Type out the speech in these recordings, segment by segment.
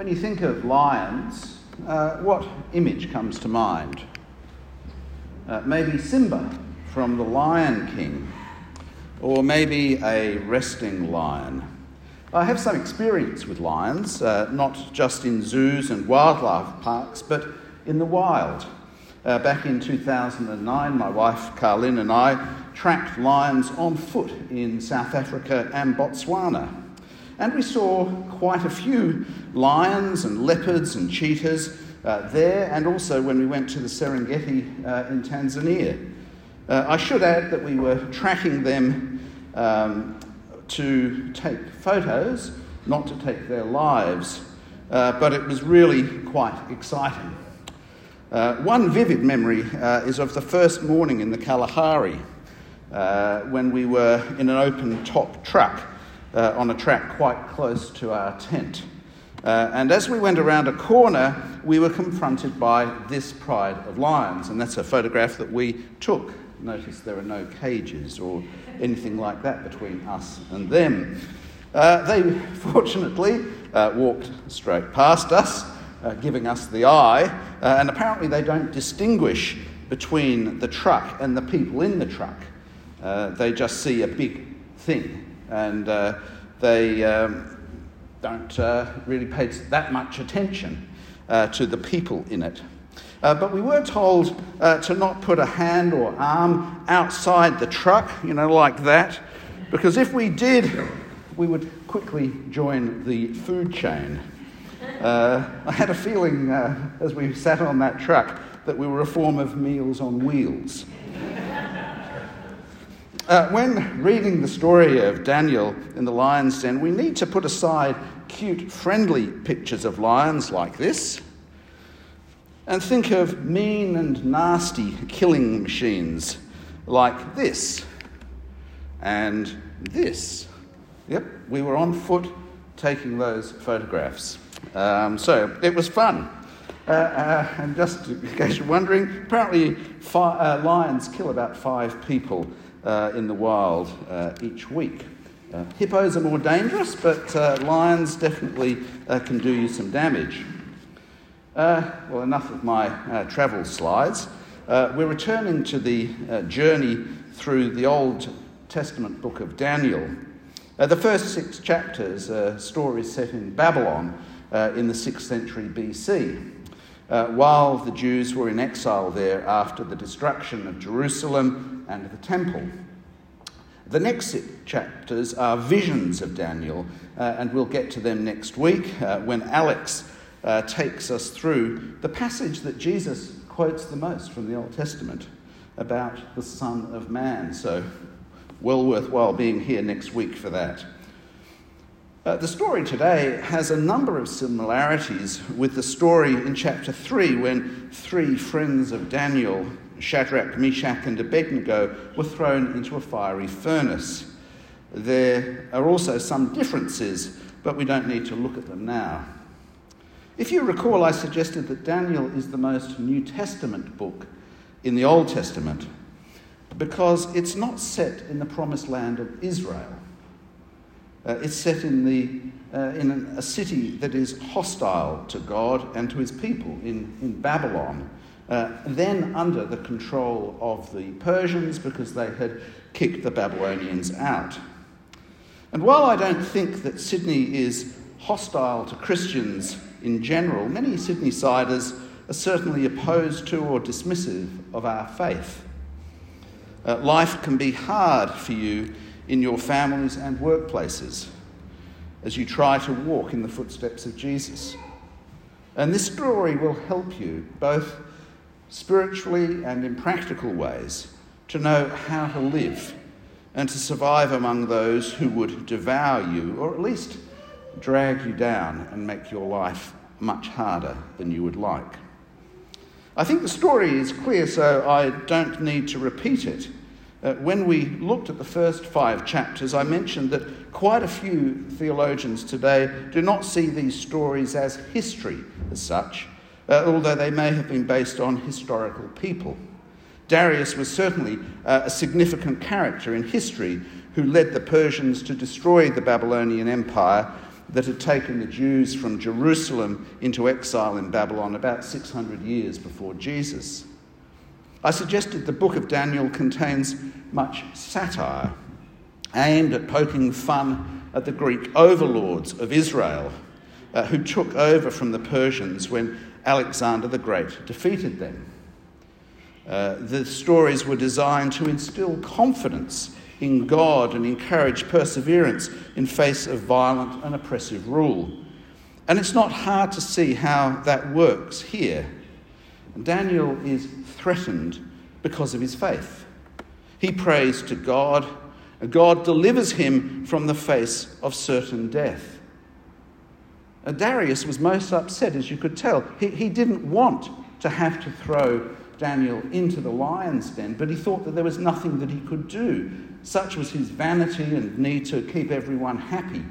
When you think of lions, uh, what image comes to mind? Uh, maybe Simba from The Lion King, or maybe a resting lion. I have some experience with lions, uh, not just in zoos and wildlife parks, but in the wild. Uh, back in 2009, my wife Carlin and I tracked lions on foot in South Africa and Botswana. And we saw quite a few lions and leopards and cheetahs uh, there, and also when we went to the Serengeti uh, in Tanzania. Uh, I should add that we were tracking them um, to take photos, not to take their lives, uh, but it was really quite exciting. Uh, one vivid memory uh, is of the first morning in the Kalahari when we were in an open top truck uh, on a track quite close to our tent. Uh, and as we went around a corner, we were confronted by this pride of lions, and that's a photograph that we took. Notice there are no cages or anything like that between us and them. Uh, they fortunately uh, walked straight past us, uh, giving us the eye, uh, and apparently they don't distinguish between the truck and the people in the truck. they just see a big thing and uh, they um, don't uh, really pay that much attention uh, to the people in it. Uh, but we were told uh, to not put a hand or arm outside the truck, you know, like that, because if we did, we would quickly join the food chain. I had a feeling as we sat on that truck that we were a form of Meals on Wheels. Uh, when reading the story of Daniel in the lion's den, we need to put aside cute, friendly pictures of lions like this and think of mean and nasty killing machines like this and this. Yep, we were on foot taking those photographs. Um, so it was fun. Uh, uh, and just in case you're wondering, apparently uh, lions kill about five people uh, in the wild uh, each week. Uh, hippos are more dangerous, but uh, lions definitely uh, can do you some damage. Uh, well, enough of my travel slides. we're returning to the journey through the Old Testament book of Daniel. the first six chapters are stories set in Babylon in the 6th century BC. Uh, while the Jews were in exile there after the destruction of Jerusalem and the temple. The next chapters are visions of Daniel, uh, and we'll get to them next week uh, when Alex uh, takes us through the passage that Jesus quotes the most from the Old Testament about the Son of Man. So, well worthwhile being here next week for that. Uh, the story today has a number of similarities with the story in chapter 3 when three friends of Daniel Shadrach, Meshach, and Abednego were thrown into a fiery furnace. There are also some differences, but we don't need to look at them now. If you recall, I suggested that Daniel is the most New Testament book in the Old Testament because it's not set in the promised land of Israel. Uh, it's set in, the, uh, in a city that is hostile to God and to his people, in, in Babylon uh, then under the control of the Persians because they had kicked the Babylonians out. And while I don't think that Sydney is hostile to Christians in general, many Sydney siders are certainly opposed to or dismissive of our faith. Uh, life can be hard for you in your families and workplaces as you try to walk in the footsteps of Jesus. And this story will help you both spiritually and in practical ways, to know how to live and to survive among those who would devour you or at least drag you down and make your life much harder than you would like. I think the story is clear, so I don't need to repeat it. Uh, when we looked at the first five chapters, I mentioned that quite a few theologians today do not see these stories as history as such, uh, although they may have been based on historical people. Darius was certainly uh, a significant character in history who led the Persians to destroy the Babylonian Empire that had taken the Jews from Jerusalem into exile in Babylon about 600 years before Jesus. I suggested the book of Daniel contains much satire aimed at poking fun at the Greek overlords of Israel uh, who took over from the Persians when Alexander the Great defeated them. Uh, the stories were designed to instill confidence in God and encourage perseverance in face of violent and oppressive rule. And it's not hard to see how that works here. Daniel is threatened because of his faith. He prays to God, and God delivers him from the face of certain death. And Darius was most upset, as you could tell. He, he didn't want to have to throw Daniel into the lion's den, but he thought that there was nothing that he could do. Such was his vanity and need to keep everyone happy.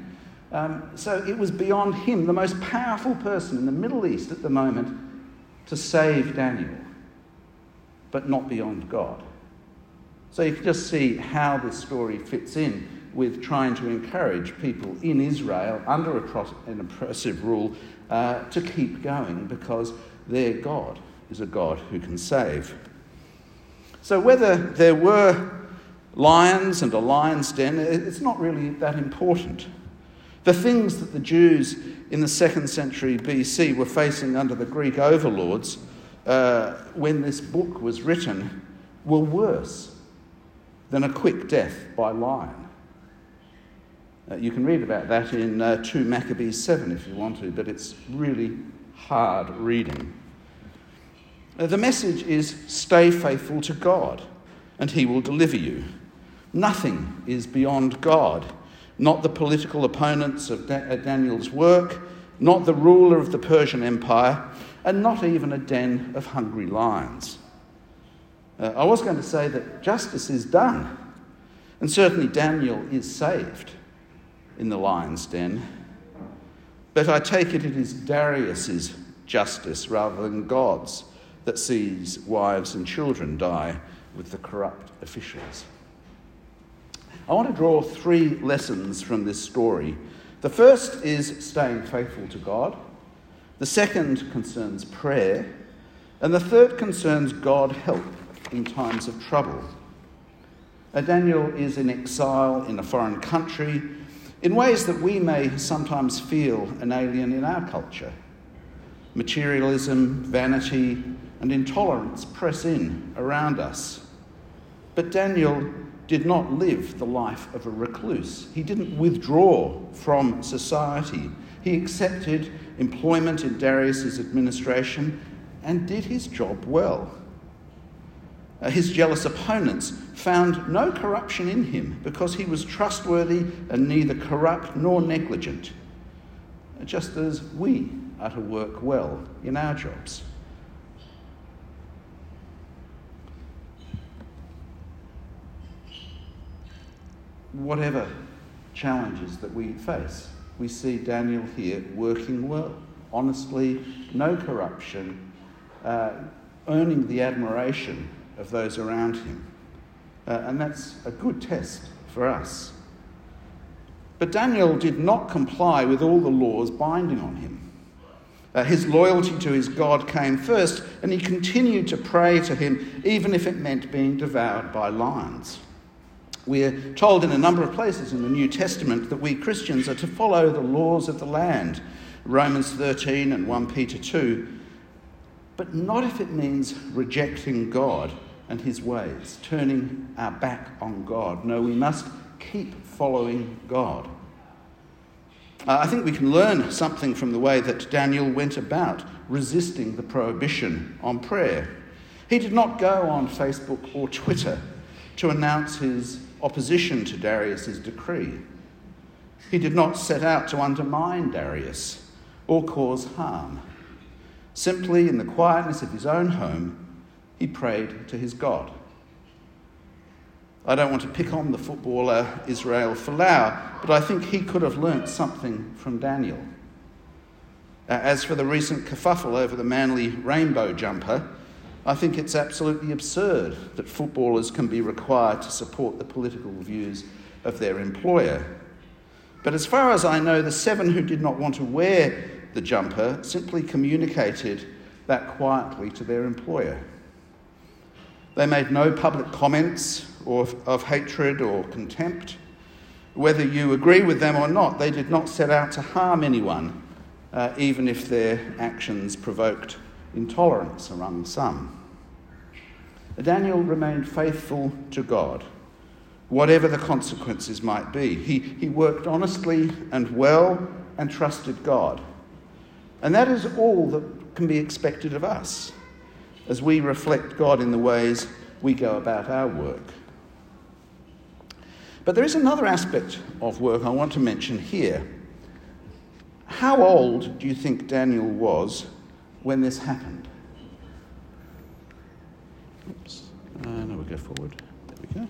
Um, so it was beyond him, the most powerful person in the Middle East at the moment, to save Daniel, but not beyond God. So you can just see how this story fits in with trying to encourage people in Israel under an oppressive rule uh, to keep going because their God is a God who can save. So, whether there were lions and a lion's den, it's not really that important. The things that the Jews in the second century BC were facing under the Greek overlords uh, when this book was written were worse than a quick death by lion. Uh, you can read about that in uh, 2 Maccabees 7 if you want to, but it's really hard reading. Uh, the message is stay faithful to God, and He will deliver you. Nothing is beyond God, not the political opponents of uh, Daniel's work, not the ruler of the Persian Empire, and not even a den of hungry lions. Uh, I was going to say that justice is done, and certainly Daniel is saved in the lion's den. But I take it it is Darius's justice rather than God's that sees wives and children die with the corrupt officials. I want to draw three lessons from this story. The first is staying faithful to God, the second concerns prayer, and the third concerns God help in times of trouble. Now, Daniel is in exile in a foreign country in ways that we may sometimes feel an alien in our culture. Materialism, vanity, and intolerance press in around us. But Daniel did not live the life of a recluse. He didn't withdraw from society. He accepted employment in Darius's administration and did his job well. Uh, his jealous opponents found no corruption in him because he was trustworthy and neither corrupt nor negligent, just as we are to work well in our jobs. Whatever challenges that we face, we see Daniel here working well, honestly, no corruption, uh, earning the admiration of those around him. Uh, and that's a good test for us. But Daniel did not comply with all the laws binding on him. Uh, his loyalty to his God came first, and he continued to pray to him, even if it meant being devoured by lions. We're told in a number of places in the New Testament that we Christians are to follow the laws of the land Romans 13 and 1 Peter 2, but not if it means rejecting God and his ways, turning our back on God. No, we must keep following God. Uh, I think we can learn something from the way that Daniel went about resisting the prohibition on prayer. He did not go on Facebook or Twitter to announce his opposition to Darius's decree. He did not set out to undermine Darius or cause harm. Simply, in the quietness of his own home, he prayed to his God. I don't want to pick on the footballer Israel Folau, but I think he could have learnt something from Daniel. As for the recent kerfuffle over the Manly rainbow jumper, I think it's absolutely absurd that footballers can be required to support the political views of their employer. But as far as I know, the seven who did not want to wear the jumper simply communicated that quietly to their employer. They made no public comments of, of hatred or contempt. Whether you agree with them or not, they did not set out to harm anyone, uh, even if their actions provoked intolerance among some. Daniel remained faithful to God, whatever the consequences might be. He, he worked honestly and well and trusted God. And that is all that can be expected of us as we reflect God in the ways we go about our work. But there is another aspect of work I want to mention here. How old do you think Daniel was when this happened? Oops. Uh, no, we'll go forward. There we go.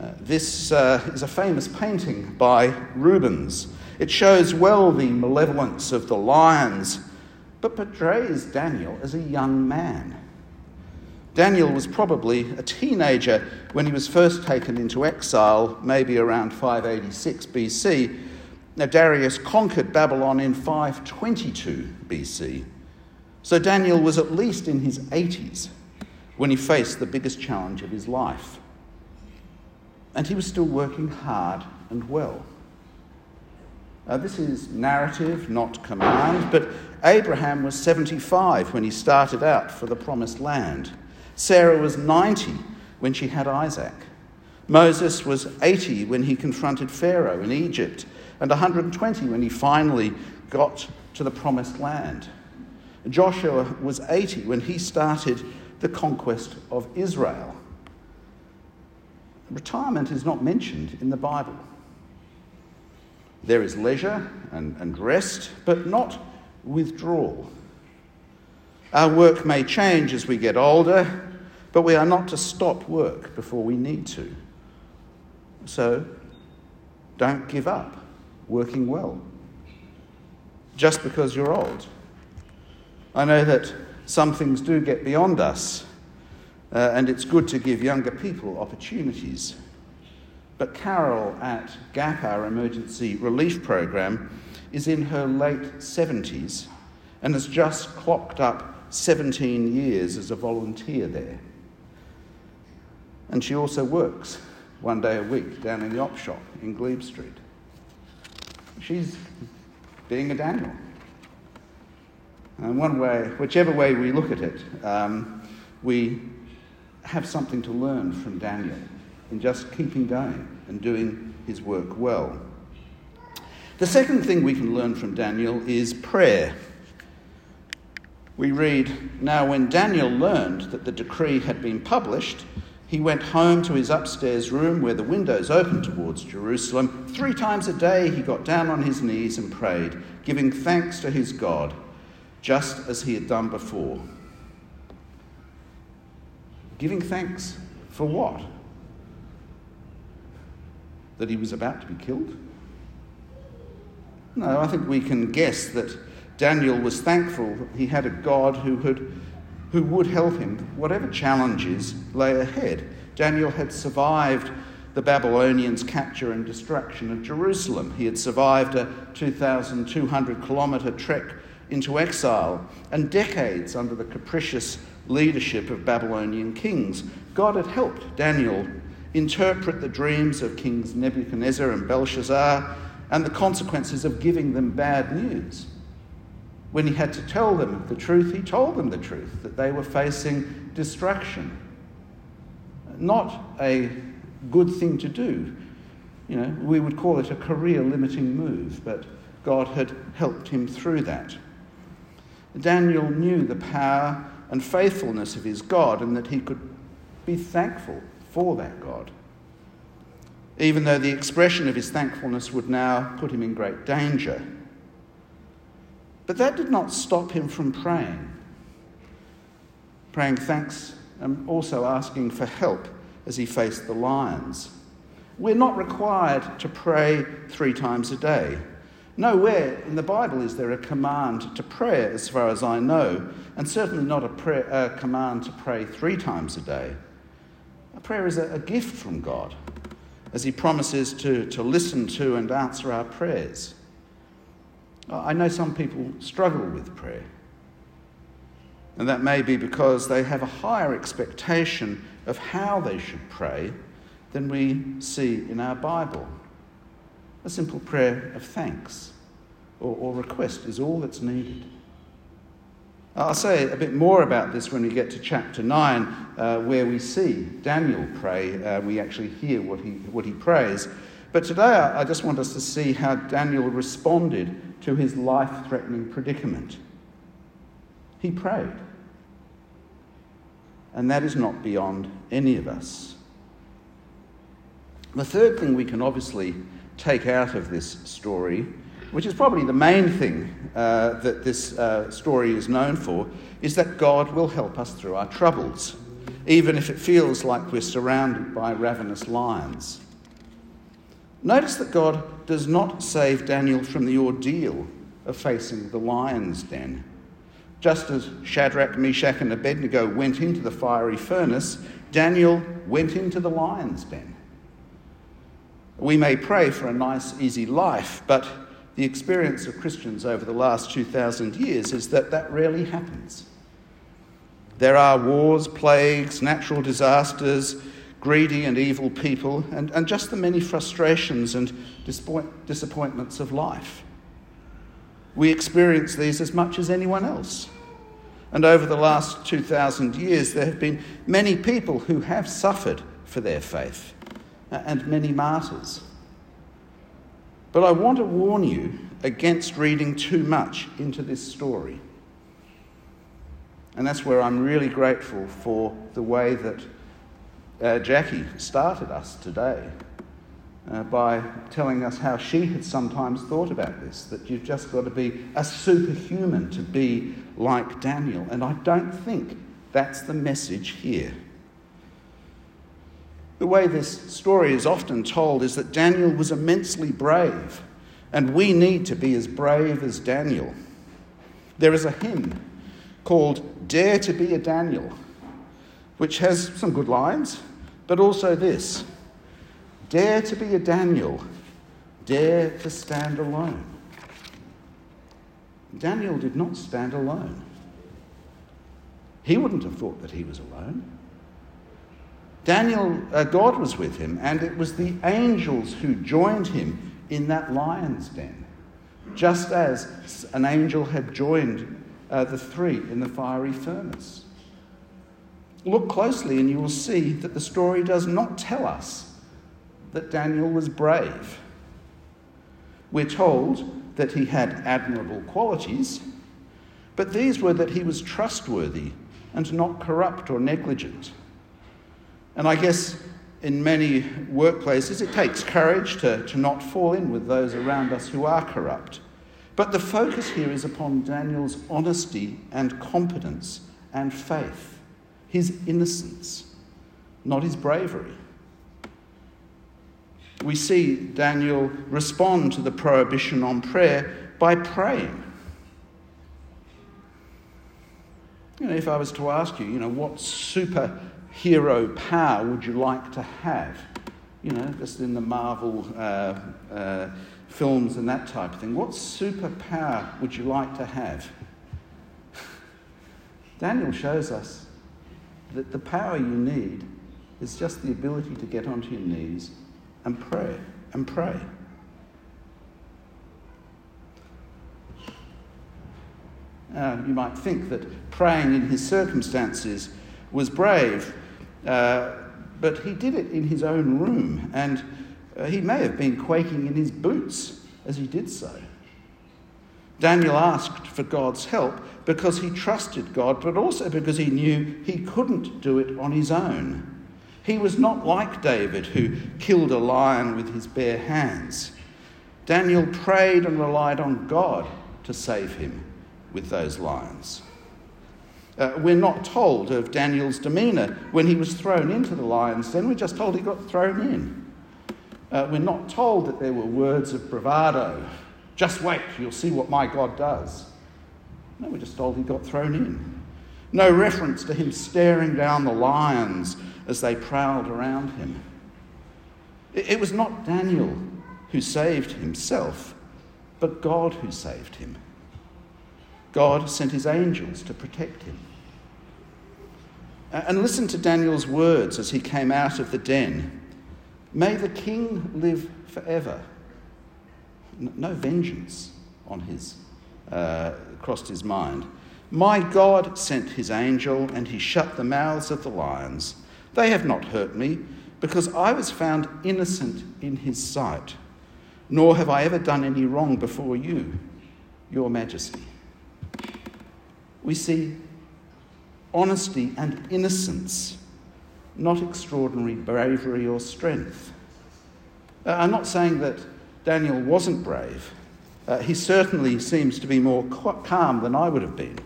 Uh, this uh, is a famous painting by Rubens. It shows well the malevolence of the lions, but portrays Daniel as a young man. Daniel was probably a teenager when he was first taken into exile, maybe around 586 BC. Now, Darius conquered Babylon in 522 BC. So Daniel was at least in his 80s when he faced the biggest challenge of his life. And he was still working hard and well. Uh, this is narrative, not command, but Abraham was 75 when he started out for the promised land. Sarah was 90 when she had Isaac. Moses was 80 when he confronted Pharaoh in Egypt, and 120 when he finally got to the promised land. Joshua was 80 when he started the conquest of Israel. Retirement is not mentioned in the Bible. There is leisure and, and rest, but not withdrawal. Our work may change as we get older, but we are not to stop work before we need to. So don't give up working well just because you're old. I know that some things do get beyond us, uh, and it's good to give younger people opportunities. But Carol at GAP, our emergency relief program, is in her late 70s and has just clocked up 17 years as a volunteer there. And she also works one day a week down in the op shop in Glebe Street. She's being a Daniel. And one way, whichever way we look at it, um, we have something to learn from Daniel in just keeping going and doing his work well. The second thing we can learn from Daniel is prayer. We read Now, when Daniel learned that the decree had been published, he went home to his upstairs room where the windows opened towards Jerusalem. Three times a day he got down on his knees and prayed, giving thanks to his God, just as he had done before. Giving thanks for what? That he was about to be killed? No, I think we can guess that Daniel was thankful that he had a God who had who would help him, whatever challenges lay ahead. Daniel had survived the Babylonians' capture and destruction of Jerusalem. He had survived a 2,200 kilometre trek into exile and decades under the capricious leadership of Babylonian kings. God had helped Daniel interpret the dreams of kings Nebuchadnezzar and Belshazzar and the consequences of giving them bad news. When he had to tell them the truth, he told them the truth that they were facing destruction. Not a good thing to do. You know, we would call it a career limiting move, but God had helped him through that. Daniel knew the power and faithfulness of his God and that he could be thankful for that God. Even though the expression of his thankfulness would now put him in great danger. But that did not stop him from praying. Praying thanks and also asking for help as he faced the lions. We're not required to pray three times a day. Nowhere in the Bible is there a command to pray, as far as I know, and certainly not a, prayer, a command to pray three times a day. A prayer is a, a gift from God. as he promises to, to listen to and answer our prayers. I know some people struggle with prayer. And that may be because they have a higher expectation of how they should pray than we see in our Bible. A simple prayer of thanks or, or request is all that's needed. I'll say a bit more about this when we get to chapter 9, uh, where we see Daniel pray. Uh, we actually hear what he, what he prays. But today I just want us to see how Daniel responded to his life threatening predicament. He prayed. And that is not beyond any of us. The third thing we can obviously take out of this story which is probably the main thing uh, that this uh, story is known for, is that God will help us through our troubles, even if it feels like we're surrounded by ravenous lions. Notice that God does not save Daniel from the ordeal of facing the lion's den. Just as Shadrach, Meshach, and Abednego went into the fiery furnace, Daniel went into the lion's den. We may pray for a nice, easy life, but the experience of Christians over the last 2,000 years is that that rarely happens. There are wars, plagues, natural disasters, greedy and evil people, and, and just the many frustrations and disappointments of life. We experience these as much as anyone else. And over the last 2,000 years, there have been many people who have suffered for their faith, and many martyrs. But I want to warn you against reading too much into this story. And that's where I'm really grateful for the way that uh, Jackie started us today uh, by telling us how she had sometimes thought about this that you've just got to be a superhuman to be like Daniel. And I don't think that's the message here. The way this story is often told is that Daniel was immensely brave, and we need to be as brave as Daniel. There is a hymn called Dare to be a Daniel, which has some good lines, but also this Dare to be a Daniel, dare to stand alone. Daniel did not stand alone. He wouldn't have thought that he was alone. Daniel, uh, God was with him, and it was the angels who joined him in that lion's den, just as an angel had joined uh, the three in the fiery furnace. Look closely, and you will see that the story does not tell us that Daniel was brave. We're told that he had admirable qualities, but these were that he was trustworthy and not corrupt or negligent. And I guess in many workplaces it takes courage to, to not fall in with those around us who are corrupt. But the focus here is upon Daniel's honesty and competence and faith, his innocence, not his bravery. We see Daniel respond to the prohibition on prayer by praying. You know, if I was to ask you, you know, what super hero power would you like to have? You know, just in the Marvel uh, uh, films and that type of thing. What superpower would you like to have? Daniel shows us that the power you need is just the ability to get onto your knees and pray and pray. Uh, you might think that praying in his circumstances was brave, uh, but he did it in his own room, and uh, he may have been quaking in his boots as he did so. Daniel asked for God's help because he trusted God, but also because he knew he couldn't do it on his own. He was not like David, who killed a lion with his bare hands. Daniel prayed and relied on God to save him with those lions. Uh, we're not told of Daniel's demeanour when he was thrown into the lion's den, we're just told he got thrown in. Uh, we're not told that there were words of bravado. Just wait, you'll see what my God does. No, we're just told he got thrown in. No reference to him staring down the lions as they prowled around him. It was not Daniel who saved himself, but God who saved him. God sent his angels to protect him. And listen to Daniel's words as he came out of the den May the king live forever. No vengeance on his, uh, crossed his mind. My God sent his angel, and he shut the mouths of the lions. They have not hurt me, because I was found innocent in his sight, nor have I ever done any wrong before you, your majesty. We see honesty and innocence, not extraordinary bravery or strength. Uh, I'm not saying that Daniel wasn't brave. Uh, he certainly seems to be more calm than I would have been.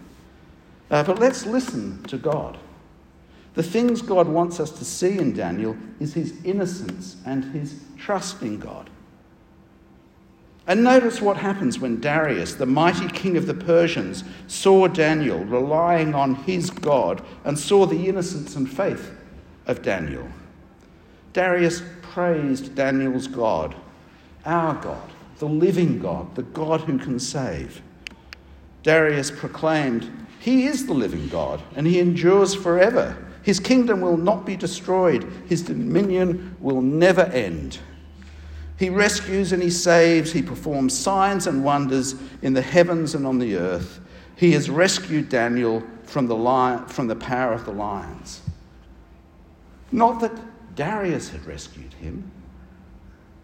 Uh, but let's listen to God. The things God wants us to see in Daniel is his innocence and his trust in God. And notice what happens when Darius, the mighty king of the Persians, saw Daniel relying on his God and saw the innocence and faith of Daniel. Darius praised Daniel's God, our God, the living God, the God who can save. Darius proclaimed, He is the living God, and He endures forever. His kingdom will not be destroyed, His dominion will never end. He rescues and he saves. He performs signs and wonders in the heavens and on the earth. He has rescued Daniel from the, lion, from the power of the lions. Not that Darius had rescued him,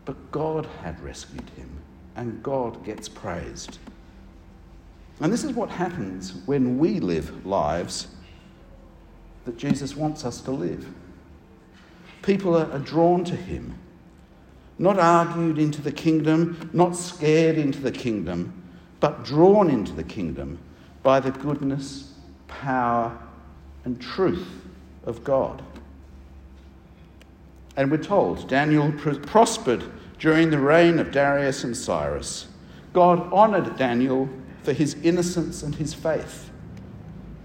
but God had rescued him, and God gets praised. And this is what happens when we live lives that Jesus wants us to live. People are, drawn to him not argued into the kingdom, not scared into the kingdom, but drawn into the kingdom by the goodness, power, and truth of God. And we're told Daniel prospered during the reign of Darius and Cyrus. God honoured Daniel for his innocence and his faith.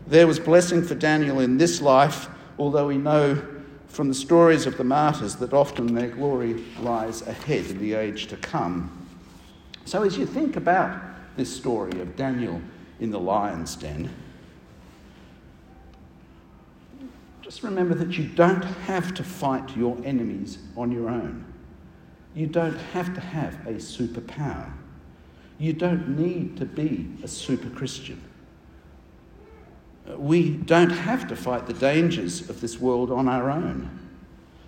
There was blessing for Daniel in this life, although we know from the stories of the martyrs that often their glory lies ahead in the age to come. So, as you think about this story of Daniel in the lion's den, just remember that you don't have to fight your enemies on your own. You don't have to have a superpower. You don't need to be a super Christian. We don't have to fight the dangers of this world on our own.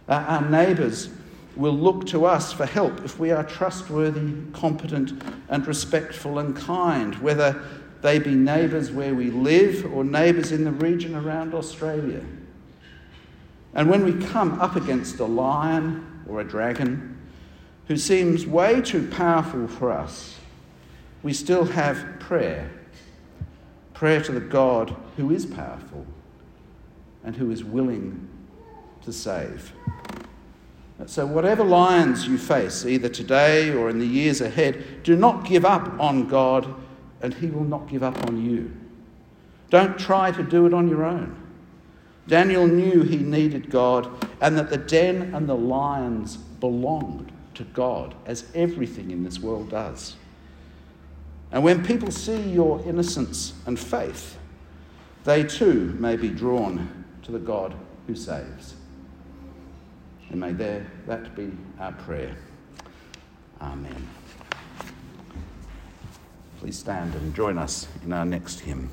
Our neighbours will look to us for help if we are trustworthy, competent, and respectful and kind, whether they be neighbours where we live or neighbours in the region around Australia. And when we come up against a lion or a dragon who seems way too powerful for us, we still have prayer prayer to the God who is powerful and who is willing to save. So, whatever lions you face, either today or in the years ahead, do not give up on God, and He will not give up on you. Don't try to do it on your own. Daniel knew he needed God and that the den and the lions belonged to God, as everything in this world does. And when people see your innocence and faith, they too may be drawn to the God who saves. And may there, that be our prayer. Amen. Please stand and join us in our next hymn.